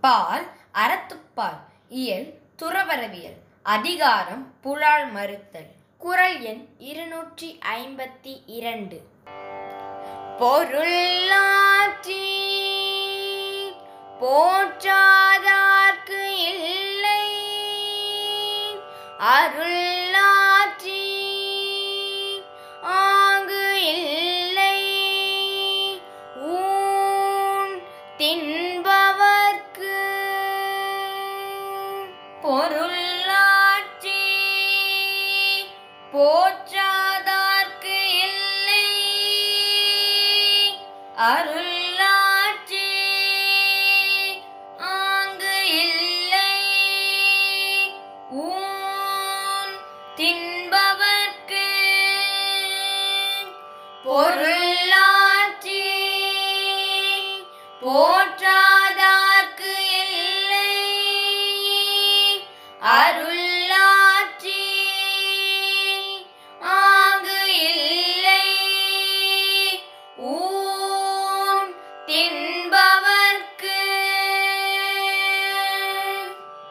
பால் அறத்துப்பால் இயல் துறவரவியல் அதிகாரம் புலால் மறுத்தல். குரல் எண் இருநூற்றி ஐம்பத்தி இரண்டு. பொருளாற்றி போற்றாதார்க்கு இல்லை. அருளாற்றி ஆங்கு இல்லை. ஊன் தின் பொருளாட்சி போற்றாதார்க்கு இல்லை. அருளாட்சி ஆங்கு இல்லை. ஊன் தின்பவர்க்கு பொருளாட்சி போற்றாதார்க்கு அருளாற்றி ஆங்கு இல்லை. ஊன் தின்